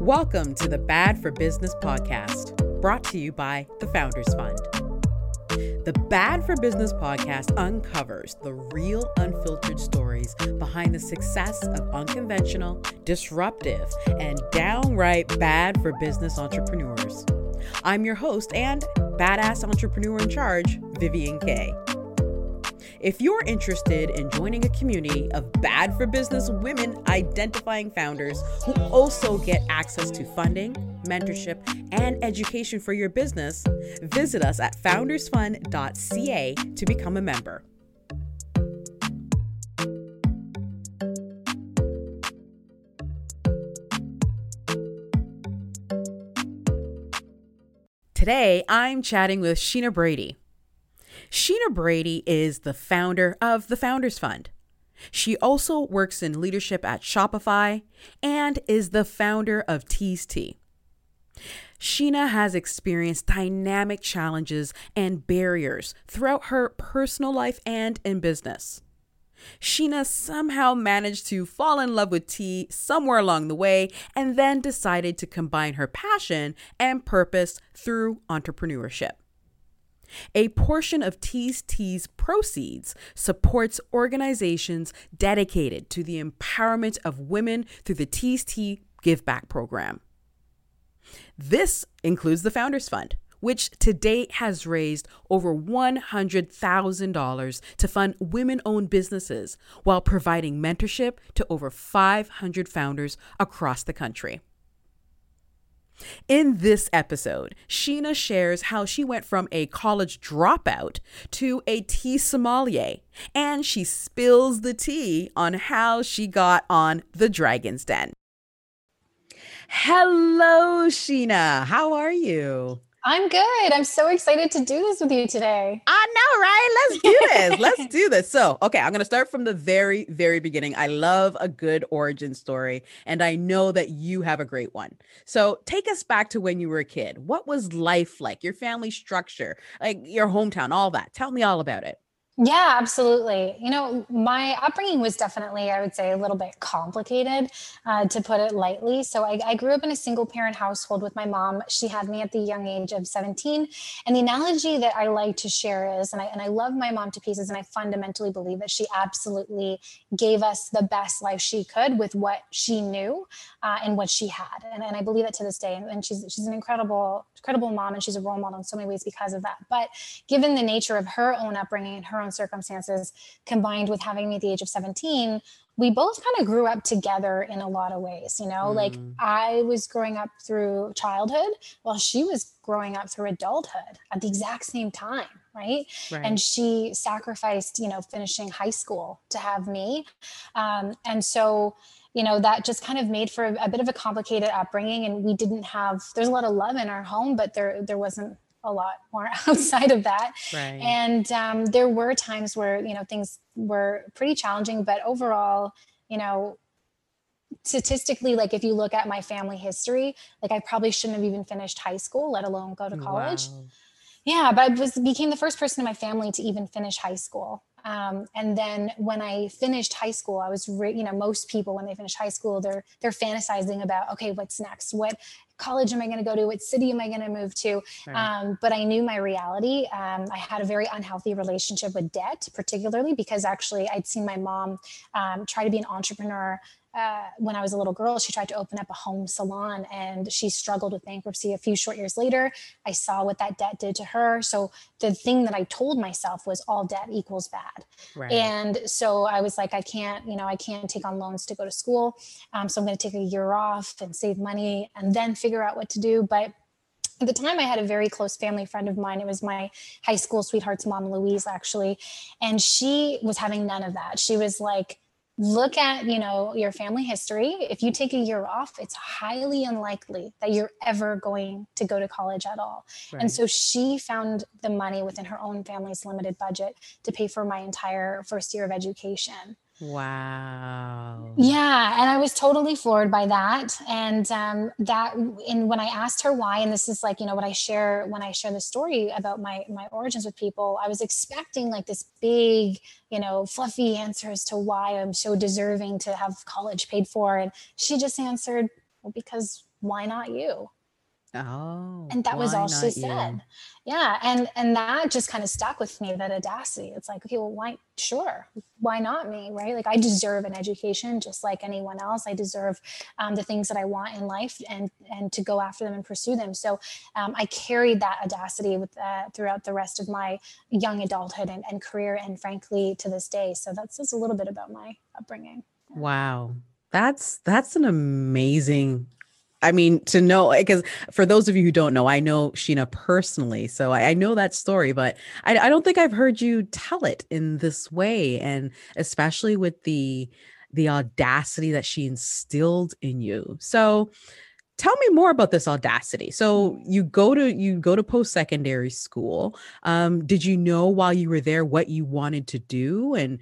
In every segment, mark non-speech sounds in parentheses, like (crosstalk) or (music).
Welcome to the Bad for Business podcast, brought to you by the Founders Fund. The Bad for Business podcast uncovers the real, unfiltered stories behind the success of unconventional, disruptive, and downright bad for business entrepreneurs. I'm your host and badass entrepreneur in charge, Vivian Kay. If you're interested in joining a community of bad for business women identifying founders who also get access to funding, mentorship, and education for your business, visit us at foundersfund.ca to become a member. Today, I'm chatting with Sheena Brady. Sheena Brady is the founder of the Founders Fund. She also works in leadership at Shopify and is the founder of Tease Tea. Sheena has experienced dynamic challenges and barriers throughout her personal life and in business. Sheena somehow managed to fall in love with tea somewhere along the way and then decided to combine her passion and purpose through entrepreneurship. A portion of Tea's proceeds supports organizations dedicated to the empowerment of women through the Tea Give Back program. This includes the Founders Fund, which to date has raised over $100,000 to fund women owned businesses while providing mentorship to over 500 founders across the country. In this episode, Sheena shares how she went from a college dropout to a tea sommelier, and she spills the tea on how she got on the Dragon's Den. Hello, Sheena. How are you? I'm good. I'm so excited to do this with you today. I know, right? Let's do this. Let's do this. So, okay, I'm going to start from the very, very beginning. I love a good origin story, and I know that you have a great one. So, take us back to when you were a kid. What was life like? Your family structure, like your hometown, all that. Tell me all about it. Yeah, absolutely. You know, my upbringing was definitely, I would say, a little bit complicated, uh, to put it lightly. So I, I, grew up in a single parent household with my mom. She had me at the young age of 17. And the analogy that I like to share is, and I, and I love my mom to pieces, and I fundamentally believe that she absolutely gave us the best life she could with what she knew uh, and what she had. And, and I believe that to this day. And, she's, she's an incredible, incredible mom, and she's a role model in so many ways because of that. But given the nature of her own upbringing and her own circumstances combined with having me at the age of 17 we both kind of grew up together in a lot of ways you know mm. like i was growing up through childhood while she was growing up through adulthood at the exact same time right, right. and she sacrificed you know finishing high school to have me um, and so you know that just kind of made for a, a bit of a complicated upbringing and we didn't have there's a lot of love in our home but there there wasn't a lot more (laughs) outside of that. Right. And um, there were times where, you know, things were pretty challenging, but overall, you know, statistically, like if you look at my family history, like I probably shouldn't have even finished high school, let alone go to college. Wow. Yeah, but I was became the first person in my family to even finish high school. Um, and then when I finished high school, I was, re- you know, most people when they finish high school, they're they're fantasizing about, okay, what's next? What college am I going to go to? What city am I going to move to? Right. Um, but I knew my reality. Um, I had a very unhealthy relationship with debt, particularly because actually I'd seen my mom um, try to be an entrepreneur uh, when I was a little girl, she tried to open up a home salon and she struggled with bankruptcy a few short years later. I saw what that debt did to her. So the thing that I told myself was all debt equals bad. Right. And so I was like, I can't, you know, I can't take on loans to go to school. Um, so I'm going to take a year off and save money and then figure out what to do. But at the time i had a very close family friend of mine. It was my high school sweetheart's mom louise actually. And she was having none of that. She was like look at you know your family history. If you take a year off it's highly unlikely that you're ever going to go to college at all. Right. and so she found the money within her own family's limited budget to pay for my entire first year of education Wow. Yeah, and I was totally floored by that. And um, that, and when I asked her why, and this is like, you know, what I share when I share the story about my my origins with people, I was expecting like this big, you know, fluffy answer as to why I'm so deserving to have college paid for, and she just answered, "Well, because why not you?" Oh. and that was all she not you? said yeah and and that just kind of stuck with me that audacity. It's like okay well why sure why not me right? Like i deserve an education just like anyone else. I deserve um, the things that i want in life and and to go after them and pursue them. So um, i carried that audacity with uh, throughout the rest of my young adulthood and, and career and frankly to this day. So that's just a little bit about my upbringing. Wow. That's that's an amazing I mean, to know because for those of you who don't know, I know Sheena personally, so I, I know that story, but I, I don't think I've heard you tell it in this way, and especially with the the audacity that she instilled in you. So, tell me more about this audacity. So, you go to you go to post secondary school. Um, did you know while you were there what you wanted to do, and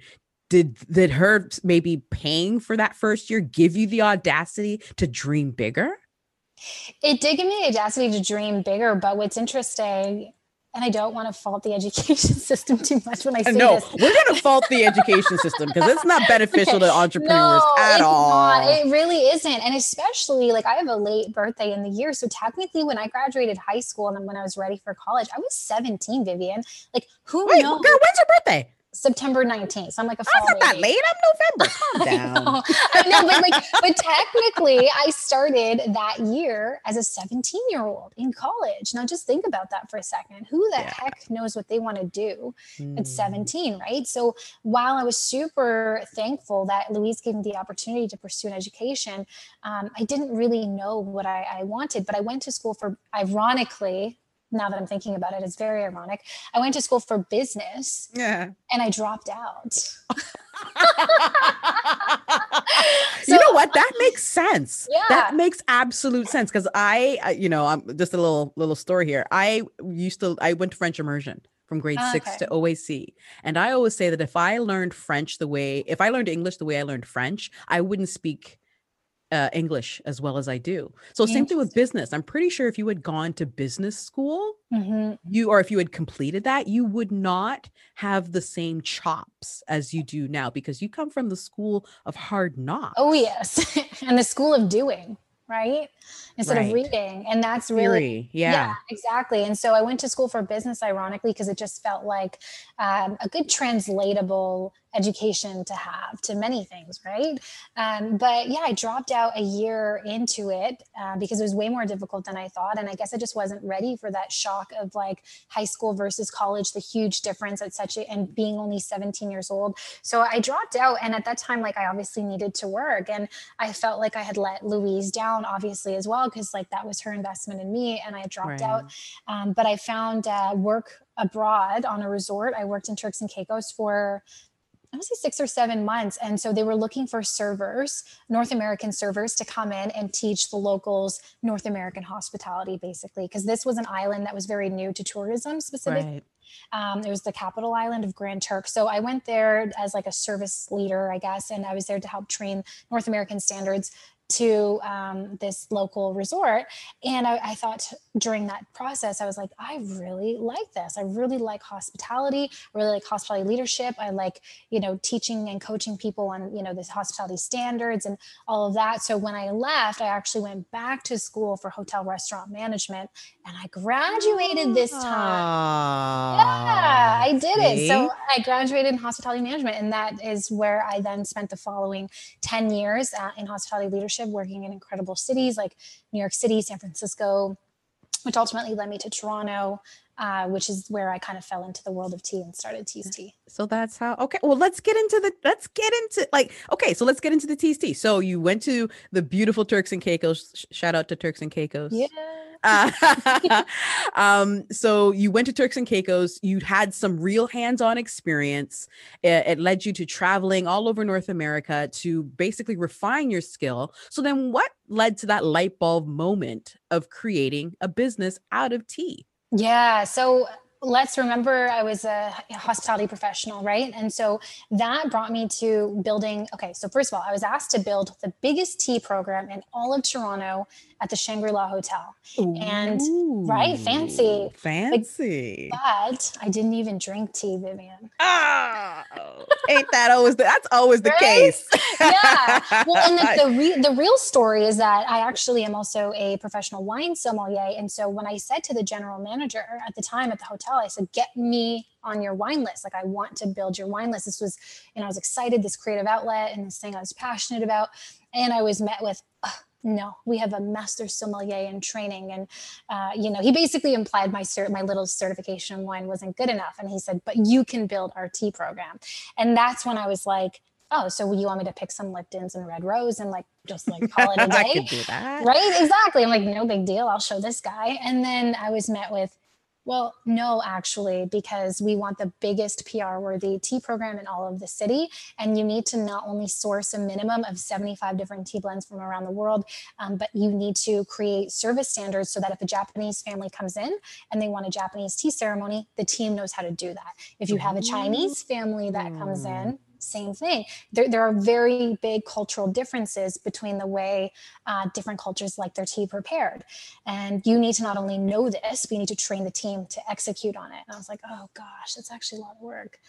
did did her maybe paying for that first year give you the audacity to dream bigger? It did give me the audacity to dream bigger but what's interesting and I don't want to fault the (laughs) education system too much when I uh, say no, this. we're gonna fault the education system because it's not (laughs) beneficial to entrepreneurs no, at all. Not. It really isn't. And especially like I have a late birthday in the year. So technically when I graduated high school and when I was ready for college, I was 17, Vivian. Like who Wait, knows? girl, when's your birthday? September 19th. So I'm like a I'm not that late. I'm November. Calm (laughs) I know, I know, but like, but technically, I started that year as a 17 year old in college. Now, just think about that for a second. Who the Yeah. heck knows what they want to do at Mm. 17, right? So, while I was super thankful that Louise gave me the opportunity to pursue an education, um, I didn't really know what I, I wanted. But I went to school for, ironically, now that I'm thinking about it, it's very ironic. I went to school for business Yeah. and I dropped out. (laughs) you know what? That makes sense. Yeah. That makes absolute sense because I, I- you know, I'm just a little little story here. I used to I went to French immersion from grade Ah, six okay. to OAC. And I always say that if I learned French the way if I learned English the way I learned French, I wouldn't speak uh, English as well as I do. So same thing with business. I'm pretty sure if you had gone to business school, Mhm. you or if you had completed that, you would not have the same chops as you do now because you come from the school of hard knocks. Oh yes, (laughs) and the school of doing, right? Instead Right. of reading, and that's really Theory. Yeah. exactly. And so I went to school for business, ironically, because it just felt like um, a good translatable education to have to many things, right? Um, but yeah, I dropped out a year into it uh, because it was way more difficult than I thought, and I guess I just wasn't ready for that shock of like high school versus college, the huge difference at such a and being only 17 years old. So I dropped out, and at that time, like I obviously needed to work, and I felt like I had let Louise down, obviously as well, because like that was her investment in me, and I dropped Right. out. Um, but I found uh, work abroad on a resort. I worked in Turks and Caicos for I would say six or seven months. And so they were looking for servers, North American servers, to come in and teach the locals North American hospitality, basically, because this was an island that was very new to tourism specifically. Right. Um, it was the capital island of Grand Turk. So I went there as like a service leader, I guess, and I was there to help train North American standards to um, this local resort. And I, I thought during that process, I was like, I really like this. I really like hospitality. I really like hospitality leadership. I like, you know, teaching and coaching people on, you know, this hospitality standards and all of that. So when I left, I actually went back to school for hotel restaurant management and I graduated this time. Yeah, I did it. So I graduated in hospitality management, and that is where I then spent the following 10 years uh, in hospitality leadership, working in incredible cities like New York City, San Francisco, which ultimately led me to Toronto, uh, which is where I kind of fell into the world of tea and started Tease Tea. So that's how. Okay. Well, let's get into the. Let's get into like. Okay. So let's get into the TST. So you went to the beautiful Turks and Caicos. Sh- Shout out to Turks and Caicos. Yeah. Uh, (laughs) um, so you went to Turks and Caicos. You had some real hands-on experience. It, it led you to traveling all over North America to basically refine your skill. So then, what led to that light bulb moment of creating a business out of tea? Yeah. So let's remember I was a hospitality professional, right? And so that brought me to building. Okay, so first of all, I was asked to build the biggest tea program in all of Toronto at the Shangri La Hotel. And right, fancy. Fancy. But, but, I didn't even drink tea, Vivian. Oh, ain't that (laughs) always the, that's always the right? case. yeah. Well, and the, the, (laughs) re, the real story is that I actually am also a professional wine sommelier. And so when I said to the general manager at the time at the hotel, I said, get me on your wine list. Like, I want to build your wine list. This was, you know, I was excited, this creative outlet and this thing I was passionate about. And I was met with, no we have a master sommelier in training. And uh, you know he basically implied my cert my little certification in wine wasn't good enough. And he said but you can build our tea program. And that's when i was like oh so you want me to pick some liptons and red rose and like just like call it a (laughs) day? right? Exactly. I'm like no big deal. I'll show this guy. And then i was met with well, no, actually, because we want the biggest PR worthy tea program in all of the city. And you need to not only source a minimum of 75 different tea blends from around the world, um, but you need to create service standards so that if a Japanese family comes in and they want a Japanese tea ceremony, the team knows how to do that. If you have a Chinese family that comes in, same thing. There, there are very big cultural differences between the way uh, different cultures like their tea prepared. And you need to not only know this, but you need to train the team to execute on it. And I was like, oh gosh, that's actually a lot of work.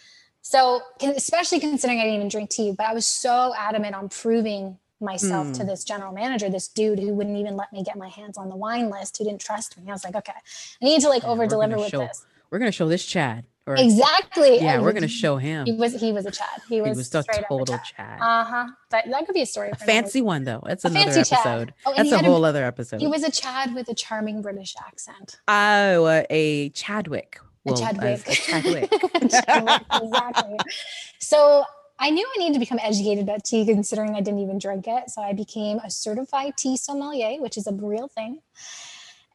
So, especially considering I didn't even drink tea, but I was so adamant on proving myself mm. to hmm. this general manager, this dude who wouldn't even let me get my hands on the wine list, who didn't trust me. I was like, okay, I need to like yeah, over deliver with show, this. We're going to show this Chad or, exactly. Yeah, we're gonna show him. He was he was a Chad. He was, he was a total Chad. Chad. Uh huh. That, that could be a story. A fancy one though. That's a another episode. Oh, That's a whole a, other episode. He was a Chad with a charming British accent. Oh, uh, a Chadwick. Well, a Chadwick. (laughs) A Chadwick. Chadwick. exactly. So I knew I needed to become educated about tea, considering I didn't even drink it. So I became a certified tea sommelier, which is a real thing.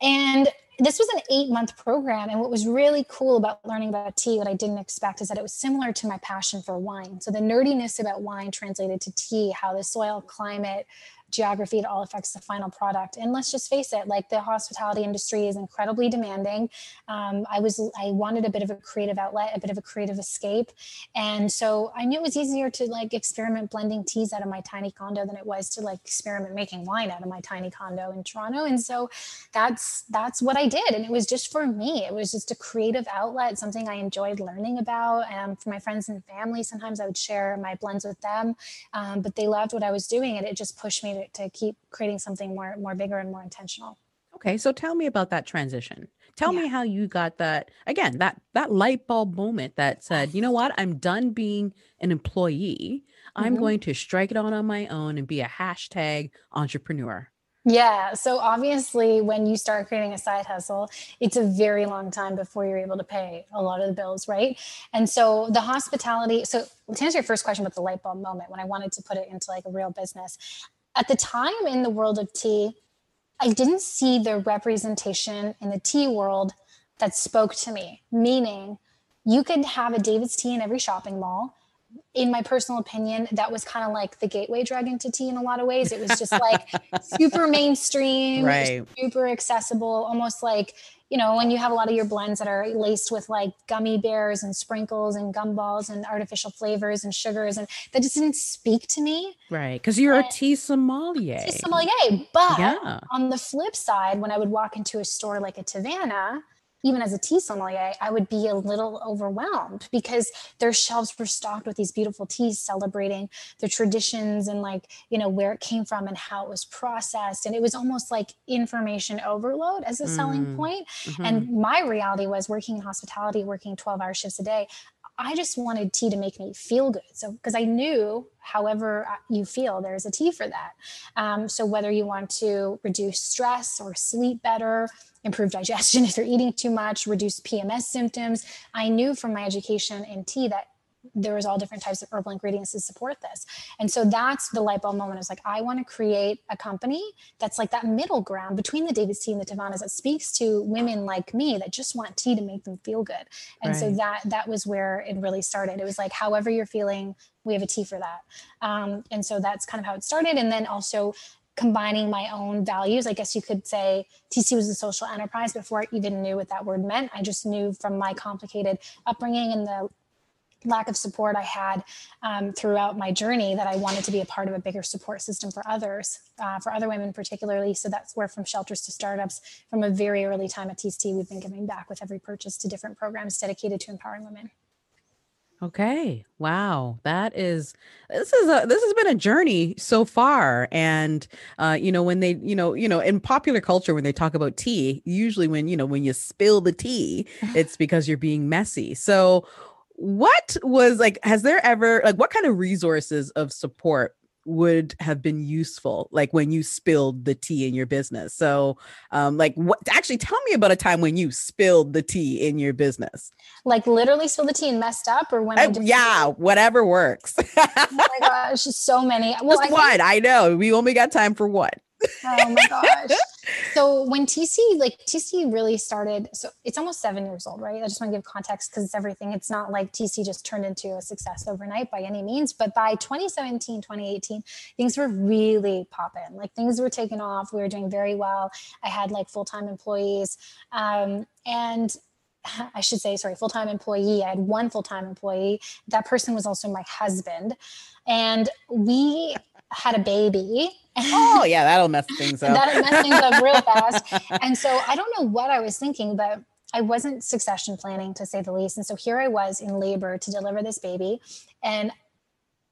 And this was an eight month program. And what was really cool about learning about tea, what I didn't expect, is that it was similar to my passion for wine. So the nerdiness about wine translated to tea, how the soil, climate, geography, it all affects the final product. And let's just face it, like the hospitality industry is incredibly demanding. Um, I was, I wanted a bit of a creative outlet, a bit of a creative escape. And so I knew it was easier to like experiment blending teas out of my tiny condo than it was to like experiment making wine out of my tiny condo in Toronto. And so that's, that's what I did. And it was just for me. It was just a creative outlet, something I enjoyed learning about. And um, for my friends and family, sometimes I would share my blends with them, um, but they loved what I was doing. And it just pushed me to, to keep creating something more more bigger and more intentional okay so tell me about that transition tell yeah. me how you got that again that that light bulb moment that said you know what i'm done being an employee i'm mm-hmm. going to strike it out on my own and be a hashtag entrepreneur yeah. So obviously, when you start creating a side hustle, it's a very long time before you're able to pay a lot of the bills, right? And so the hospitality. So to answer your first question about the light bulb moment, when I wanted to put it into like a real business, at the time in the world of tea, I didn't see the representation in the tea world that spoke to me, meaning you could have a David's tea in every shopping mall. In my personal opinion, that was kind of like the gateway drug into tea in a lot of ways. It was just like super (laughs) mainstream, right. super accessible, almost like you know, when you have a lot of your blends that are laced with like gummy bears and sprinkles and gumballs and artificial flavors and sugars, and that just didn't speak to me. Right. Because you're and a tea sommelier. Tea sommelier. But yeah. on the flip side, when I would walk into a store like a Teavana, even as a tea sommelier, I would be a little overwhelmed because their shelves were stocked with these beautiful teas celebrating the traditions and like, you know, where it came from and how it was processed. And it was almost like information overload as a mm. selling point. Mm-hmm. And my reality was working in hospitality, working 12 hour shifts a day. I just wanted tea to make me feel good. So, because I knew however uh, you feel, there's a tea for that. Um, so, whether you want to reduce stress or sleep better, improve digestion (laughs) if you're eating too much, reduce PMS symptoms, I knew from my education in tea that there was all different types of herbal ingredients to support this. And so that's the light bulb moment. Is like I want to create a company that's like that middle ground between the David's tea and the Teavanas that speaks to women like me that just want tea to make them feel good. And right. so that that was where it really started. It was like however you're feeling, we have a tea for that. Um, and so that's kind of how it started. And then also combining my own values. I guess you could say TC was a social enterprise before I even knew what that word meant. I just knew from my complicated upbringing and the lack of support I had um, throughout my journey that I wanted to be a part of a bigger support system for others, uh, for other women particularly. So that's where from shelters to startups, from a very early time at TC, we've been giving back with every purchase to different programs dedicated to empowering women. Okay. Wow. That is this is a this has been a journey so far. And uh, you know, when they, you know, you know, in popular culture, when they talk about tea, usually when, you know, when you spill the tea, (laughs) it's because you're being messy. So what was like, has there ever like what kind of resources of support would have been useful like when you spilled the tea in your business? So um like what actually tell me about a time when you spilled the tea in your business. Like literally spilled the tea and messed up or when I, yeah whatever works. (laughs) Oh my gosh so many. Well Just I one think- i know we only got time for one oh my gosh. (laughs) so when TC, like TC really started, so it's almost seven years old, right? I just want to give context because it's everything. It's not like TC just turned into a success overnight by any means. But by 2017, 2018, things were really popping. Like things were taking off. We were doing very well. I had like full time employees. Um, and (sighs) I should say, sorry, full time employee. I had one full time employee. That person was also my husband. And we had a baby. Oh (laughs) yeah, that'll mess things up. that'll mess things up real fast. (laughs) And so I don't know what I was thinking, but I wasn't succession planning to say the least. And so here I was in labor to deliver this baby. And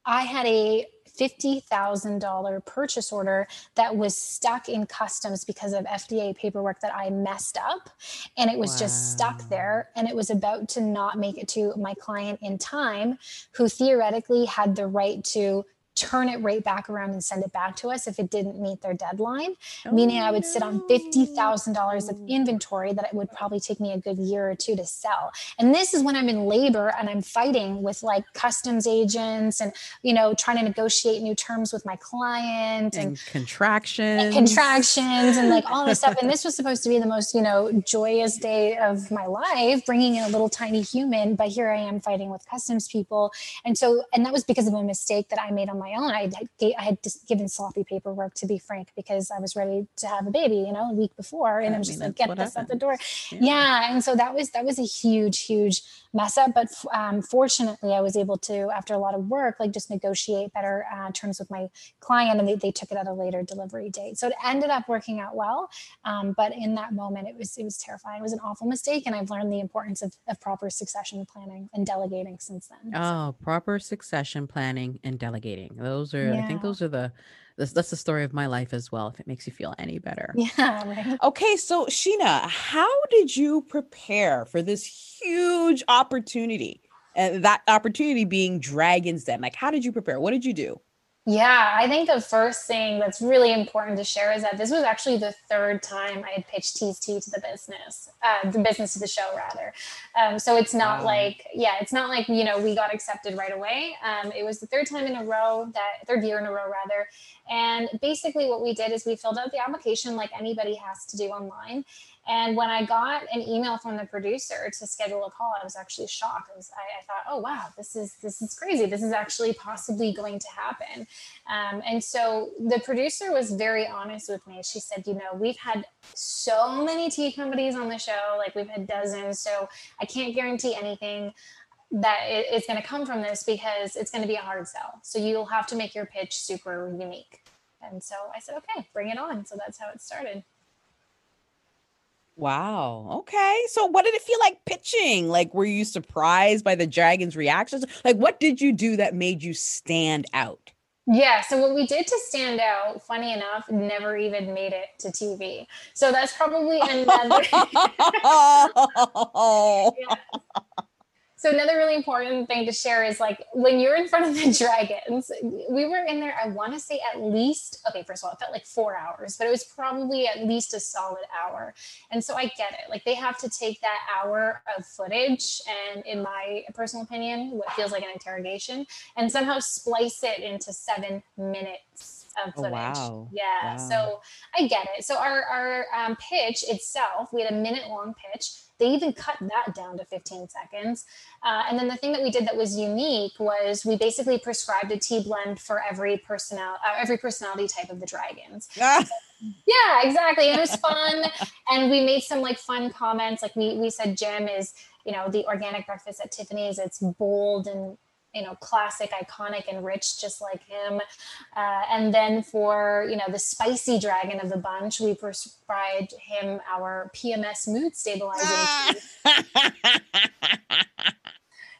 I had a $50,000 purchase order that was stuck in customs because of FDA paperwork that I messed up. And it was wow. just stuck there. And it was about to not make it to my client in time, who theoretically had the right to turn it right back around and send it back to us if it didn't meet their deadline, oh, meaning I would sit on $50,000 of inventory that it would probably take me a good year or two to sell. And this is when I'm in labor and I'm fighting with like customs agents and, you know, trying to negotiate new terms with my client and, and contractions, and contractions and like all this stuff. (laughs) And this was supposed to be the most, you know, joyous day of my life, bringing in a little tiny human, but here I am fighting with customs people. And so, and that was because of a mistake that I made on my my own. I had, I had given sloppy paperwork to be frank because I was ready to have a baby, you know, a week before, and I, am just like, get this out the door. Yeah. yeah. and so that was that was a huge, huge mess up. But um, fortunately, I was able to, after a lot of work, like just negotiate better uh, terms with my client, and they, they took it at a later delivery date. So it ended up working out well. Um, but in that moment, it was it was terrifying. It was an awful mistake, and I've learned the importance of, of proper succession planning and delegating since then. Oh, proper succession planning and delegating. Those are, yeah. I think, those are the this, that's the story of my life as well, if it makes you feel any (laughs) better. Yeah. Right. Okay. So, Sheena, how did you prepare for this huge opportunity? And that opportunity being Dragon's Den. Like, how did you prepare? What did you do? Yeah, I think the first thing that's really important to share is that this was actually the third time I had pitched TC to the business, uh, the business to the show rather. Um, so it's not wow. like, yeah, it's not like you know we got accepted right away. Um, it was the third time in a row that third year in a row rather. And basically, what we did is we filled out the application like anybody has to do online, and when I got an email from the producer to schedule a call, I was actually shocked. I, was, I, I thought, oh wow, this is this is crazy. This is actually possibly going to happen. Um, and so the producer was very honest with me. She said, you know, we've had so many tea companies on the show, like we've had dozens. So I can't guarantee anything that it's going to come from this because it's going to be a hard sell. So you'll have to make your pitch super unique. And so I said, okay, bring it on. So that's how it started. Wow. Okay. So what did it feel like pitching? Like were you surprised by the dragon's reactions? Like what did you do that made you stand out? Yeah, so what we did to stand out, funny enough, never even made it to TV. So that's probably (laughs) another (laughs) oh. yeah. So another really important thing to share is like when you're in front of the (laughs) dragons, we were in there, I want to say at least, okay, first of all, it felt like four hours, but it was probably at least a solid hour. And so I get it. Like they have to take that hour of footage and in my personal opinion, what feels like an interrogation and somehow splice it into seven minutes of oh, footage. wow. Yeah. Wow. So I get it. So our our um, pitch itself, we had a minute long pitch. They even cut that down to 15 seconds. Uh, and then the thing that we did that was unique was we basically prescribed a tea blend for every personal uh, every personality type of the dragons. (laughs) yeah, exactly. And it was fun. and we made some like fun comments. Like we we said Jim is you know the organic breakfast at Tiffany's. It's bold and you know classic iconic and rich just like him uh, and then for you know the spicy dragon of the bunch we prescribed him our pms mood stabilizing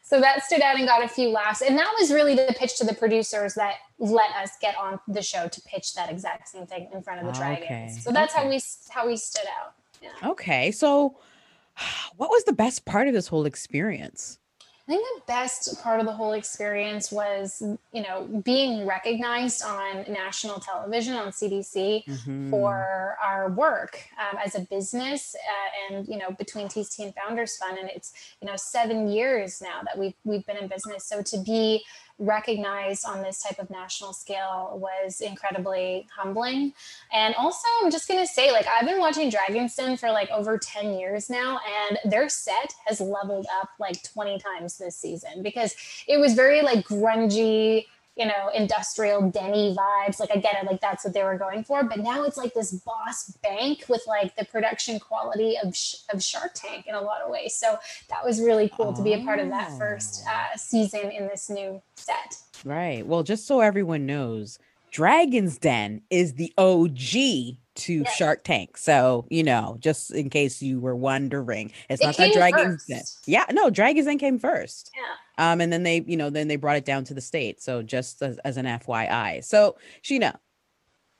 so that stood out and got a few laughs and that was really the pitch to the producers that let us get on the show to pitch that exact same thing in front of the dragons okay. so that's okay. how we how we stood out yeah. okay so (sighs) what was the best part of this whole experience I think the best part of the whole experience was, you know, being recognized on national television on CBC mm-hmm. for our work um, as a business, uh, and you know, between TST and Founders Fund, and it's you know seven years now that we've we've been in business. So to be recognized on this type of national scale was incredibly humbling. And also, I'm just going to say, like, I've been watching Dragon's Den for like over 10 years now, and their set has leveled up like 20 times this season because it was very like grungy you know, industrial Denny vibes. Like I get it, like that's what they were going for. But now it's like this boss bank with like the production quality of of Shark Tank in a lot of ways. So that was really cool to be a part of that first oh. uh, season in this new set. Right. Well, just so everyone knows, Dragon's Den is the OG to yes. Shark Tank. So, you know, just in case you were wondering, it's it not that Dragon's Den. Yeah, no, Dragon's Den came first. Yeah. Um, and then they, you know, then they brought it down to the state. So just as, as an FYI. So, Sheena,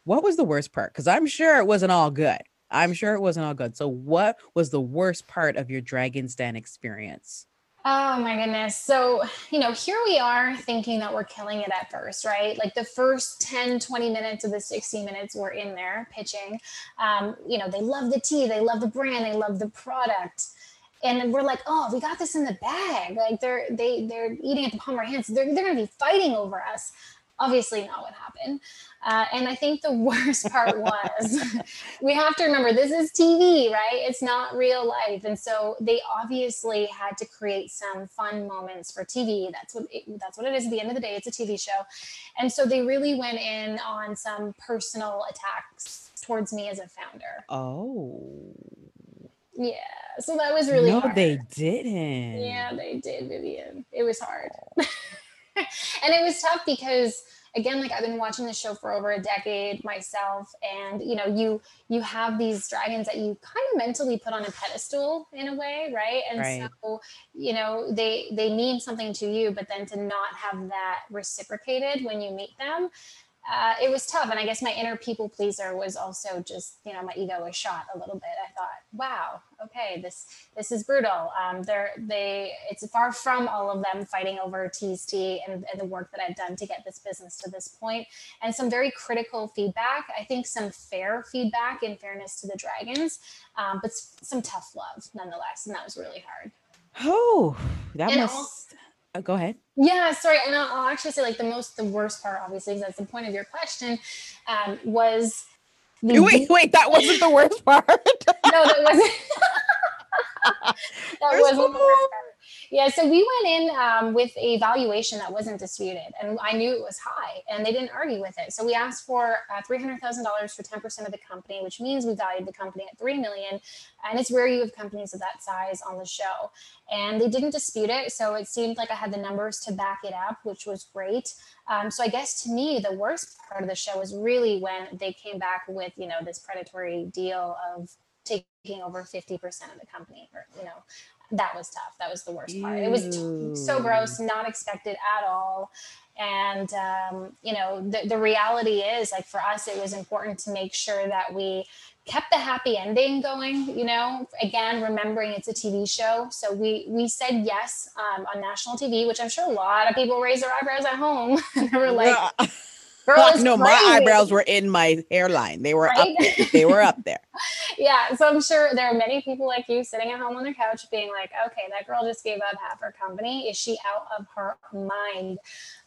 what was the worst part? Because I'm sure it wasn't all good. I'm sure it wasn't all good. So, what was the worst part of your Dragon's Den experience? Oh my goodness. So, you know, here we are thinking that we're killing it at first, right? Like the first 10, 20 minutes of the 60 minutes we're in there pitching. Um, you know, they love the tea, they love the brand, they love the product. And we're like, oh, we got this in the bag. Like they're they they're eating at the palm of our hands. They're they're gonna be fighting over us. Obviously not what happened. Uh, and I think the (laughs) worst part was we have to remember this is TV, right? It's not real life. And so they obviously had to create some fun moments for TV. That's what it, that's what it is. At the end of the day, it's a TV show. And so they really went in on some personal attacks towards me as a founder. Oh. Yeah. So that was really No, hard. they didn't. Yeah, they did, Vivian. It was hard. (laughs) and it was tough because again like i've been watching the show for over a decade myself and you know you you have these dragons that you kind of mentally put on a pedestal in a way right and right. so you know they they mean something to you but then to not have that reciprocated when you meet them uh, it was tough. And I guess my inner people pleaser was also just, you know, my ego was shot a little bit. I thought, wow, okay, this this is brutal. Um, they're they it's far from all of them fighting over TST and, and the work that I've done to get this business to this point, and some very critical feedback. I think some fair feedback in fairness to the Dragons, um, but some tough love nonetheless, and that was really hard. Oh, that and must. Oh, go ahead. Yeah, sorry. And I'll, I'll, actually say like the most, the worst part, obviously, because that's the point of your question, um, was. The wait, wait, that wasn't the worst part. no, that wasn't. (laughs) that wasn't the worst part yeah, so we went in um, with a valuation that wasn't disputed, and I knew it was high, and they didn't argue with it. So we asked for uh, three hundred thousand dollars for ten percent of the company, which means we valued the company at three million. And it's rare you have companies of that size on the show, and they didn't dispute it. So it seemed like I had the numbers to back it up, which was great. Um, so I guess to me, the worst part of the show was really when they came back with you know this predatory deal of taking over 50% of the company or you know that was tough. That was the worst part. It was t- so gross, not expected at all. And, um, you know, the, the reality is like for us, it was important to make sure that we kept the happy ending going, you know, again, remembering it's a TV show. So we, we said yes um, on national TV, which I'm sure a lot of people raised their eyebrows at home. and (laughs) they were like, yeah Girl no, my eyebrows were in my hairline. They were right? up. They were up there. (laughs) yeah, so I'm sure there are many people like you sitting at home on their couch, being like, "Okay, that girl just gave up half her company. Is she out of her mind?"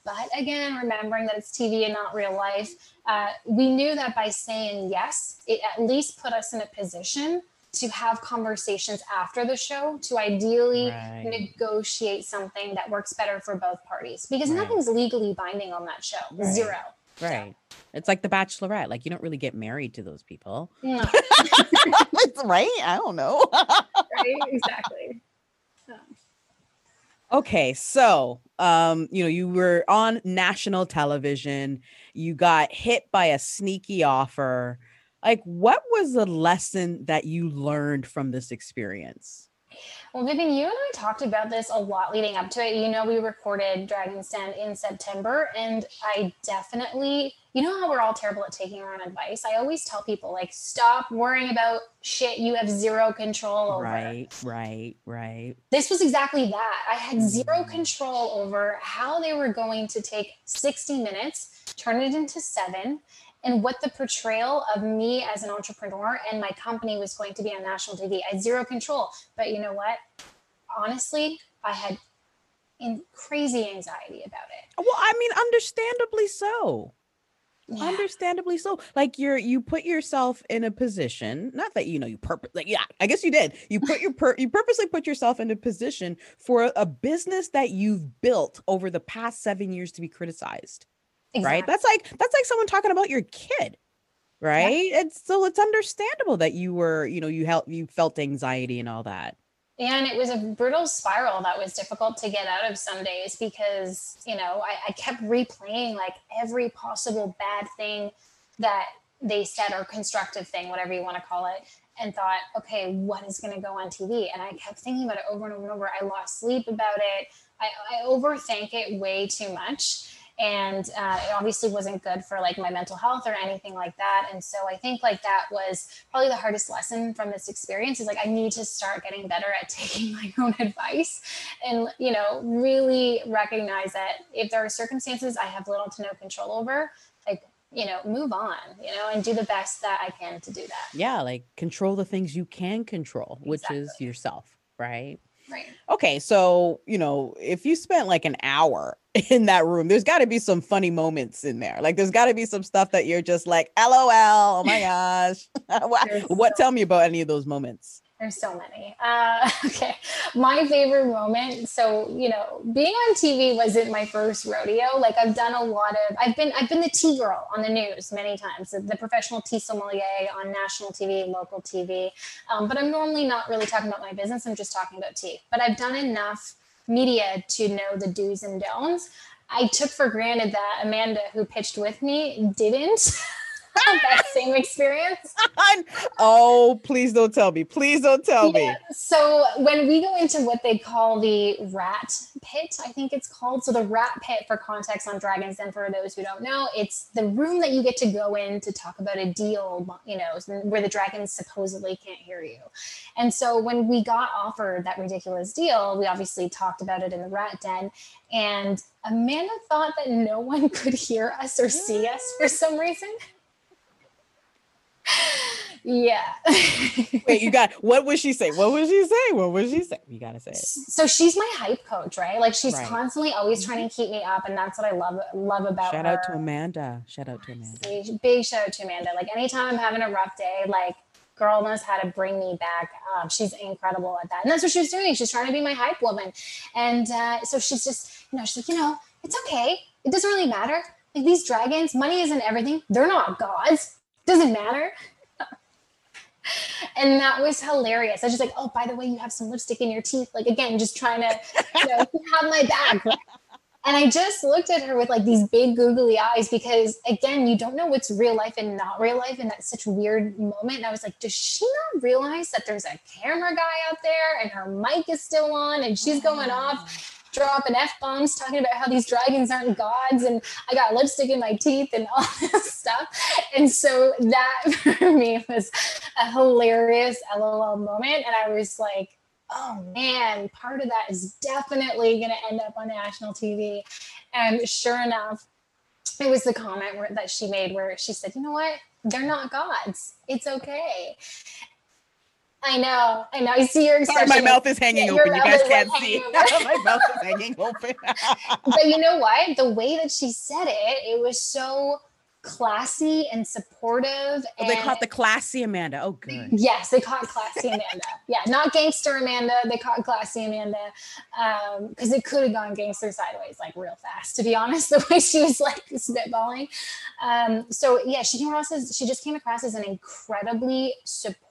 But again, remembering that it's TV and not real life, uh, we knew that by saying yes, it at least put us in a position to have conversations after the show to ideally right. negotiate something that works better for both parties because right. nothing's legally binding on that show. Right. Zero. Right. It's like the Bachelorette. Like you don't really get married to those people. No. (laughs) right? I don't know. right? (laughs) Exactly. Okay, so um, you know, you were on national television, you got hit by a sneaky offer like what was the lesson that you learned from this experience well, Vivian, you and I talked about this a lot leading up to it. You know, we recorded Dragon's Den in September, and I definitely, you know, how we're all terrible at taking our own advice. I always tell people, like, stop worrying about shit you have zero control over. Right, right, right. This was exactly that. I had zero mm. control over how they were going to take 60 minutes, turn it into seven, and what the portrayal of me as an entrepreneur and my company was going to be on national TV. I had zero control. But you know what? Honestly, I had in crazy anxiety about it. Well, I mean, understandably so. Yeah. Understandably so. Like you're you put yourself in a position, not that you know you purpose like yeah, I guess you did. You put your per, you purposely put yourself in a position for a, a business that you've built over the past 7 years to be criticized. Exactly. Right? That's like that's like someone talking about your kid. Right? Yeah. It's so it's understandable that you were, you know, you helped you felt anxiety and all that. And it was a brutal spiral that was difficult to get out of some days because, you know, I, I kept replaying like every possible bad thing that they said or constructive thing, whatever you want to call it, and thought, okay, what is going to go on TV? And I kept thinking about it over and over and over. I lost sleep about it. I, I overthink it way too much and uh, it obviously wasn't good for like my mental health or anything like that. And so i think like that was probably the hardest lesson from this experience is like i need to start getting better at (laughs) taking my own advice and you know really recognize that if there are circumstances i have little to no control over like you know move on you know and do the best that i can to do that. Yeah like control the things you can control which is yourself right Right. Okay, so you know, if you spent like an hour (laughs) in that room, there's got to be some funny moments in there. Like, there's got to be some stuff that you're just like, "LOL, oh my (laughs) gosh." (laughs) what? what? Tell me about any of those moments. There's so many. Uh, (laughs) okay. My favorite moment. So, you know, being on TV wasn't my first rodeo. Like I've done a lot of, I've been, I've been the tea girl on the news many times, the, the professional tea sommelier on national TV, local TV. Um, but I'm normally not really talking about my business. I'm just talking about tea. But I've done enough media to know the do's and don'ts. I took for granted that Amanda, who pitched with me, didn't. (laughs) that same experience. (laughs) oh, please don't tell me. Please don't tell yeah. me. So when we go into what they call the rat pit, I think it's called. So the rat pit for context on dragons, and for those who don't know, it's the room that you get to go in to talk about a deal, you know, where the dragons supposedly can't hear you. And so when we got offered that ridiculous deal, we obviously talked about it in the rat den. And Amanda thought that no one (laughs) could hear us or see us for some reason (laughs) yeah. Wait, you got (laughs) what would she say? What would she say? What would she say? You gotta say it. So she's my hype coach, right? Like she's right. constantly always trying to keep me up, and that's what I love love about Shout her. out to Amanda. Shout out to Amanda. Big shout out to Amanda. Like anytime I'm having a rough day, like girl knows how to bring me back up. She's incredible at that. And that's what she was doing. She's trying to be my hype woman. And uh, so she's just, you know, she's like, you know, it's okay. It doesn't really matter. Like these dragons, money isn't everything. They're not gods doesn't matter. and that was hilarious. I was just like, oh, by the way, you have some lipstick in your teeth. Like again, just trying to you know, (laughs) have my back. And I just looked at her with like these big googly eyes because again, you don't know what's real life and not real life in that such weird moment. And I was like, does she not realize that there's a camera guy out there and her mic is still on and she's going off? Dropping f bombs, talking about how these dragons aren't gods, and I got lipstick in my teeth and (laughs) all this stuff. And so that (laughs) for me was a hilarious LOL moment, and I was like, oh man, part of that is definitely going to end up on national TV. And sure enough, it was the comment where, that she made where she said, "You know what? They're not gods. It's okay." I know, I know. I see your expression. Sorry, my mouth is hanging yeah, open. You guys can't see. (laughs) my mouth is hanging open. (laughs) (laughs) but you know what? The way that she said it, it was so classy and supportive. Oh, and they caught the classy Amanda. Oh, good. Yes, they caught classy Amanda. yeah, not gangster Amanda. They caught classy Amanda because um, it could have gone gangster sideways like real fast. To be honest, the way she was like spitballing. Um, so yeah, she came across as she just came across as an incredibly supportive,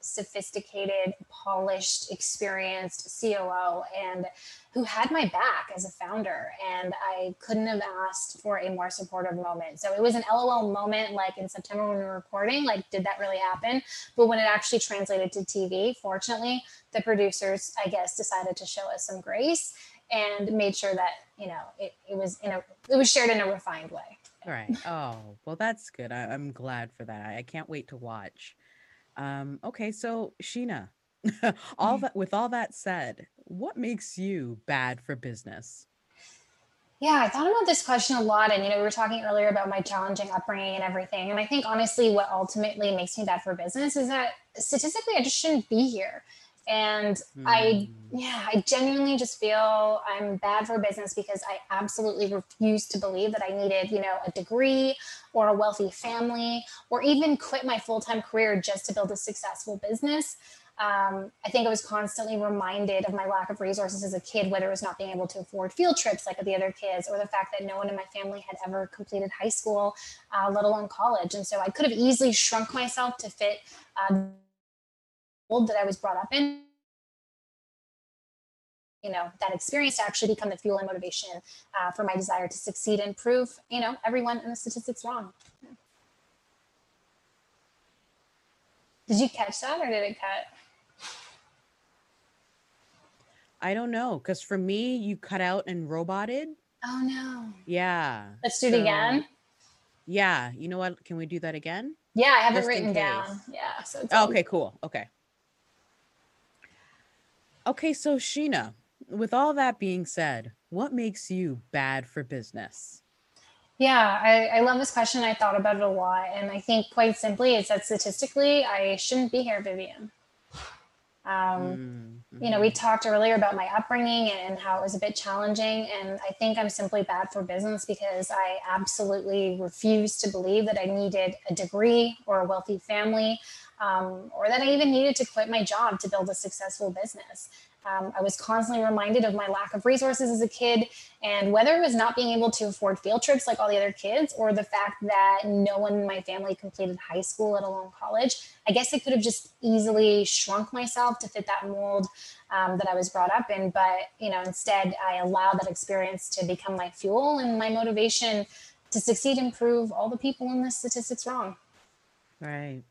sophisticated, polished, experienced COO, and who had my back as a founder. And I couldn't have asked for a more supportive moment. So it was an LOL moment, like in September when we were recording, like, did that really happen? But when it actually translated to TV, fortunately, the producers, I guess, decided to show us some grace and made sure that, you know, it, it was in a, it was shared in a refined way. Right. Oh, well, that's good. I, am glad for that. I, I, can't wait to watch. Um, okay, so Sheena, (laughs) all mm-hmm. that with all that said, what makes you bad for business? Yeah, I thought about this question a lot. And, you know, we were talking earlier about my challenging upbringing and everything. And I think honestly, what ultimately makes me bad for business is that statistically, I just shouldn't be here. And mm. I, hmm. yeah, I genuinely just feel I'm bad for business because I absolutely refuse to believe that I needed, you know, a degree or a wealthy family or even quit my full time career just to build a successful business um, I think I was constantly reminded of my lack of resources as a kid, whether it was not being able to afford field trips like the other kids, or the fact that no one in my family had ever completed high school, uh, let alone college. And so I could have easily shrunk myself to fit uh, that I was brought up in. You know, that experience to actually become the fuel and motivation uh, for my desire to succeed and prove, you know, everyone in the statistics wrong. Did you catch that or did it cut? I don't know because for me, you cut out and roboted. Oh no. Yeah. Let's do it again. Yeah. You know what? Can we do that again? Yeah, I have Just it written down. Yeah. So oh, okay, cool. Okay. Okay, so Sheena, with all that being said, what makes you bad for business? Yeah, I, I love this question. I thought about it a lot. And I think quite simply, it's that statistically, I shouldn't be here, Vivian. Um, mm-hmm. You know, we talked earlier about my upbringing and how it was a bit challenging. And I think I'm simply bad for business because I absolutely refuse to believe that I needed a degree or a wealthy family um, or that I even needed to quit my job to build a successful business. Um, I was constantly reminded of my lack of resources as a kid, and whether it was not being able to afford field trips like all the other kids, or the fact that no one in my family completed high school, let alone college, I guess I could have just easily shrunk myself to fit that mold um, that I was brought up in. But you know, instead, I allowed that experience to become my fuel and my motivation to succeed and prove all the people in the statistics wrong. Right.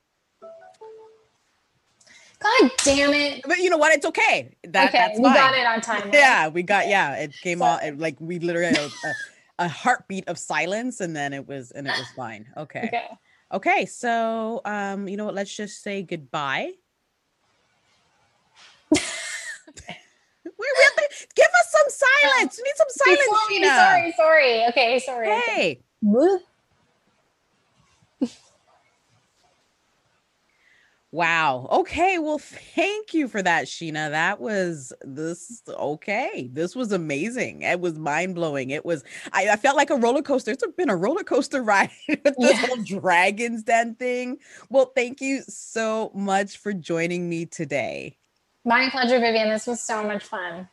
God damn it. But you know what? It's okay. That, okay, that's we got it on time. Right? Yeah, we got, yeah, it came so, out like we literally had a, a, heartbeat of silence and then it was, and it was fine. Okay. Okay. Okay. So, um, you know what? Let's just say goodbye. We have to give us some silence. We need some silence. Sorry, sorry. Okay, sorry. Hey. Wow. Okay. Well, thank you for that, Sheena. That was this okay. This was amazing. It was mind blowing. It was, I, I, felt like a roller coaster. It's been a roller coaster (laughs) ride with this whole Dragon's Den thing. Well, thank you so much for joining me today. My pleasure, Vivian. This was so much fun.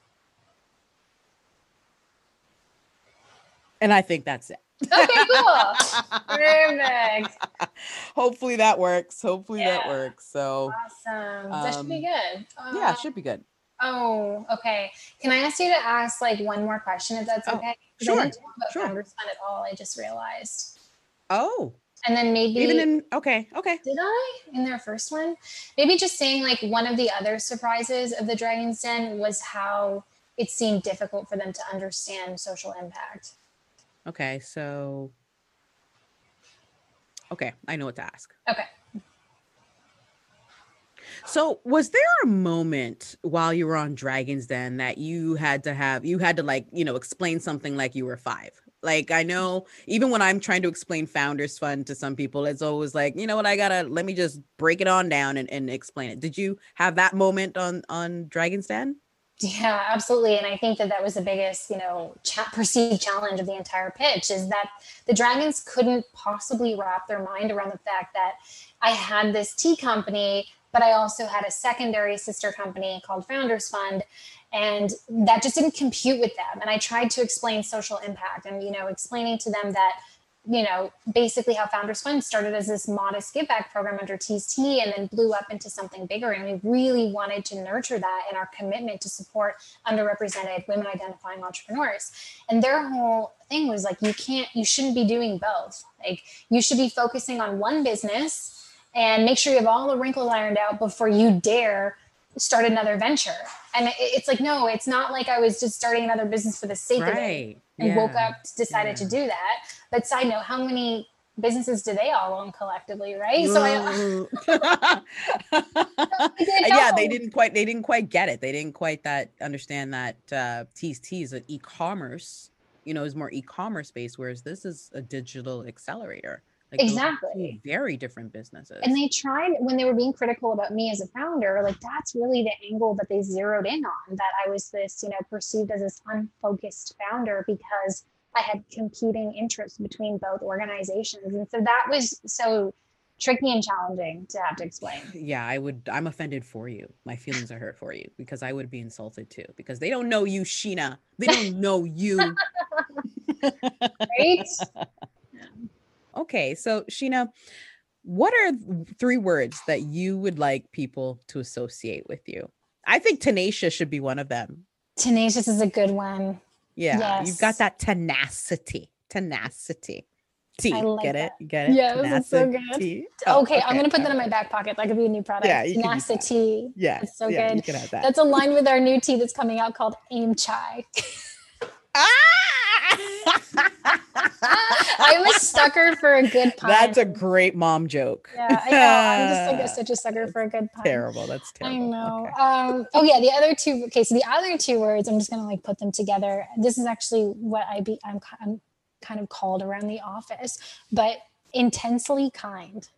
And I think that's it. Okay, cool. Perfect. (laughs) Hopefully that works. Hopefully yeah. that works. So awesome. Um, that should be um, good. Uh, yeah, it should be good. Oh, okay. Can I ask you to ask like one more question if that's oh, okay? Sure. I didn't talk about sure. At all. I just realized. Oh. And then maybe even in okay, okay. Did I in their first one? Maybe just saying like one of the other surprises of the Dragon's Den was how it seemed difficult for them to understand social impact. Okay, so okay, I know what to ask. Okay. So, was there a moment while you were on Dragon's Den that you had to have you had to like, you know, explain something like you were 5? Like I know even when I'm trying to explain Founders Fund to some people, it's always like, you know what, I gotta let me just break it on down and, and explain it. Did you have that moment on on Dragon's Den? Yeah, absolutely. And I think that that was the biggest, you know, perceived challenge of the entire pitch is that the Dragons couldn't possibly wrap their mind around the fact that I had this tea company, but I also had a secondary sister company called Founders Fund. And that just didn't compute with them. And I tried to explain social impact and, you know, explaining to them that you know, basically how Founders Fund started as this modest give back program under Tea and then blew up into something bigger. And we really wanted to nurture that in our commitment to support underrepresented women identifying entrepreneurs. And their whole thing was like, you can't, you shouldn't be doing both. Like, you should be focusing on one business and make sure you have all the wrinkles ironed out before you dare start another venture. And it's like, no, it's not like I was just starting another business for the sake right. of it and yeah. woke up, decided yeah. to do that. But side note, how many businesses do they all own collectively, right? So I, (laughs) (laughs) yeah, they didn't quite they didn't quite get it. They didn't quite that understand that uh is an e-commerce, you know, is more e-commerce based, whereas this is a digital accelerator. Like exactly. Very different businesses. And they tried when they were being critical about me as a founder, like that's really the angle that they zeroed in on that I was this, you know, perceived as this unfocused founder because I had competing interests between both organizations. And so that was so tricky and challenging to have to explain. Yeah, I would I'm offended for you. My feelings are hurt for you because I would be insulted too because they don't know you, Sheena. They don't know you. (laughs) right? (laughs) Okay, so Sheena, what are three words that you would like people to associate with you? I think tenacious should be one of them. Tenacious is a good one. Yeah, yes. you've got that tenacity. Tenacity. T, like get that. it? Get it? Yeah, that's so good. Oh, oh, okay, okay, I'm gonna put that in my back pocket. That could be a new product. Yeah, tenacity. Yeah, that's so yeah, good. That. That's aligned with our new tea that's coming out called Aim Chai. (laughs) ah! I'm a sucker for a good pun. (laughs) That's a great mom joke. Yeah, I know. I'm just like a, (laughs) such a sucker for a good pun. Terrible. That's terrible. I know. Okay. Um, oh yeah, the other two. Okay, so the other two words, I'm just gonna like put them together. This is actually what I be. I'm, I'm kind of called around the office, but intensely kind.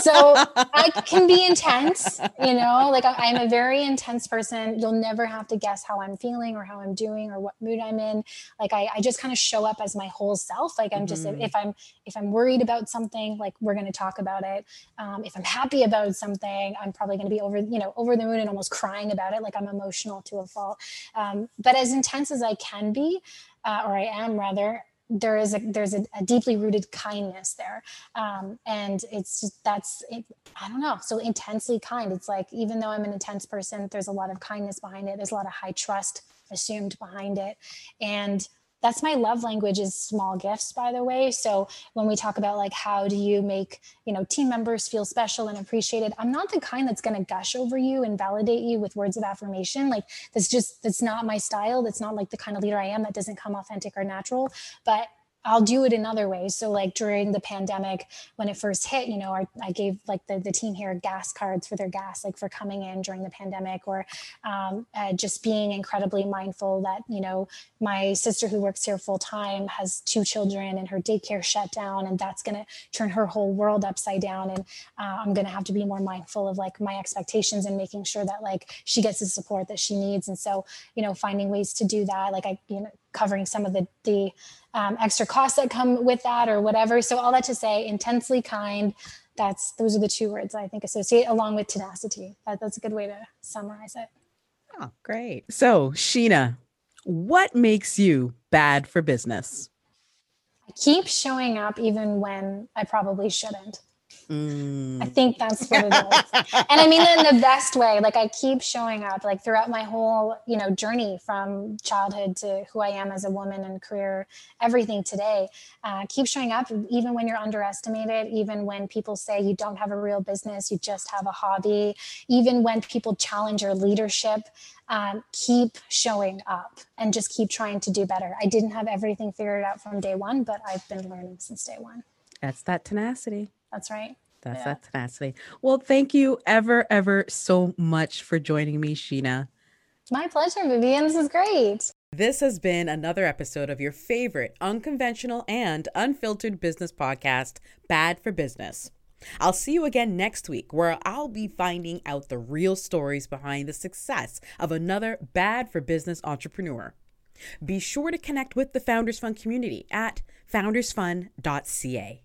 So (laughs) I can be intense, you know, like I, am a very intense person. You'll never have to guess how I'm feeling or how I'm doing or what mood I'm in. Like I, I just kind of show up as my whole self. Like I'm just, mm-hmm. if I'm, if I'm worried about something, like we're going to talk about it. Um, if I'm happy about something, I'm probably going to be over, you know, over the moon and almost crying about it. Like I'm emotional to a fault. Um, but as intense as I can be, uh, or I am rather, there is a there's a, a deeply rooted kindness there. Um, and it's just that's it, i don't know so intensely kind. It's like even though i'm an intense person there's a lot of kindness behind it. There's a lot of high trust assumed behind it. And that's my love language is small gifts by the way. So when we talk about like how do you make you know team members feel special and appreciated i'm not the kind that's going to gush over you and validate you with words of affirmation. Like that's just that's not my style. That's not like the kind of leader i am. That doesn't come authentic or natural. But I'll do it in other ways. So like during the pandemic, when it first hit, you know, I, I gave like the, the team here gas cards for their gas, like for coming in during the pandemic or um, uh, just being incredibly mindful that, you know, my sister who works here full time has two children and her daycare shut down and that's going to turn her whole world upside down. And uh, I'm going to have to be more mindful of like my expectations and making sure that like she gets the support that she needs. And so, you know, finding ways to do that, like I, you know, covering some of the, the um, extra costs that come with that or whatever. So all that to say, intensely kind. That's those are the two words I think associate along with tenacity. That, that's a good way to summarize it. Oh, great. So Sheena, what makes you bad for business? I keep showing up even when I probably shouldn't. Mm. I think that's what it is. and I mean in the best way. Like I keep showing up like throughout my whole, you know, journey from childhood to who I am as a woman and career, everything today. Uh, keep showing up even when you're underestimated, even when people say you don't have a real business, you just have a hobby, even when people challenge your leadership. Um, keep showing up and just keep trying to do better. I didn't have everything figured out from day one, but I've been learning since day one. That's that tenacity. That's right. That's yeah. that tenacity. Well, thank you ever, ever so much for joining me, Sheena. My pleasure, Vivian. This is great. This has been another episode of your favorite unconventional and unfiltered business podcast, Bad for Business. I'll see you again next week where I'll be finding out the real stories behind the success of another bad for business entrepreneur. Be sure to connect with the Founders Fund community at foundersfund.ca.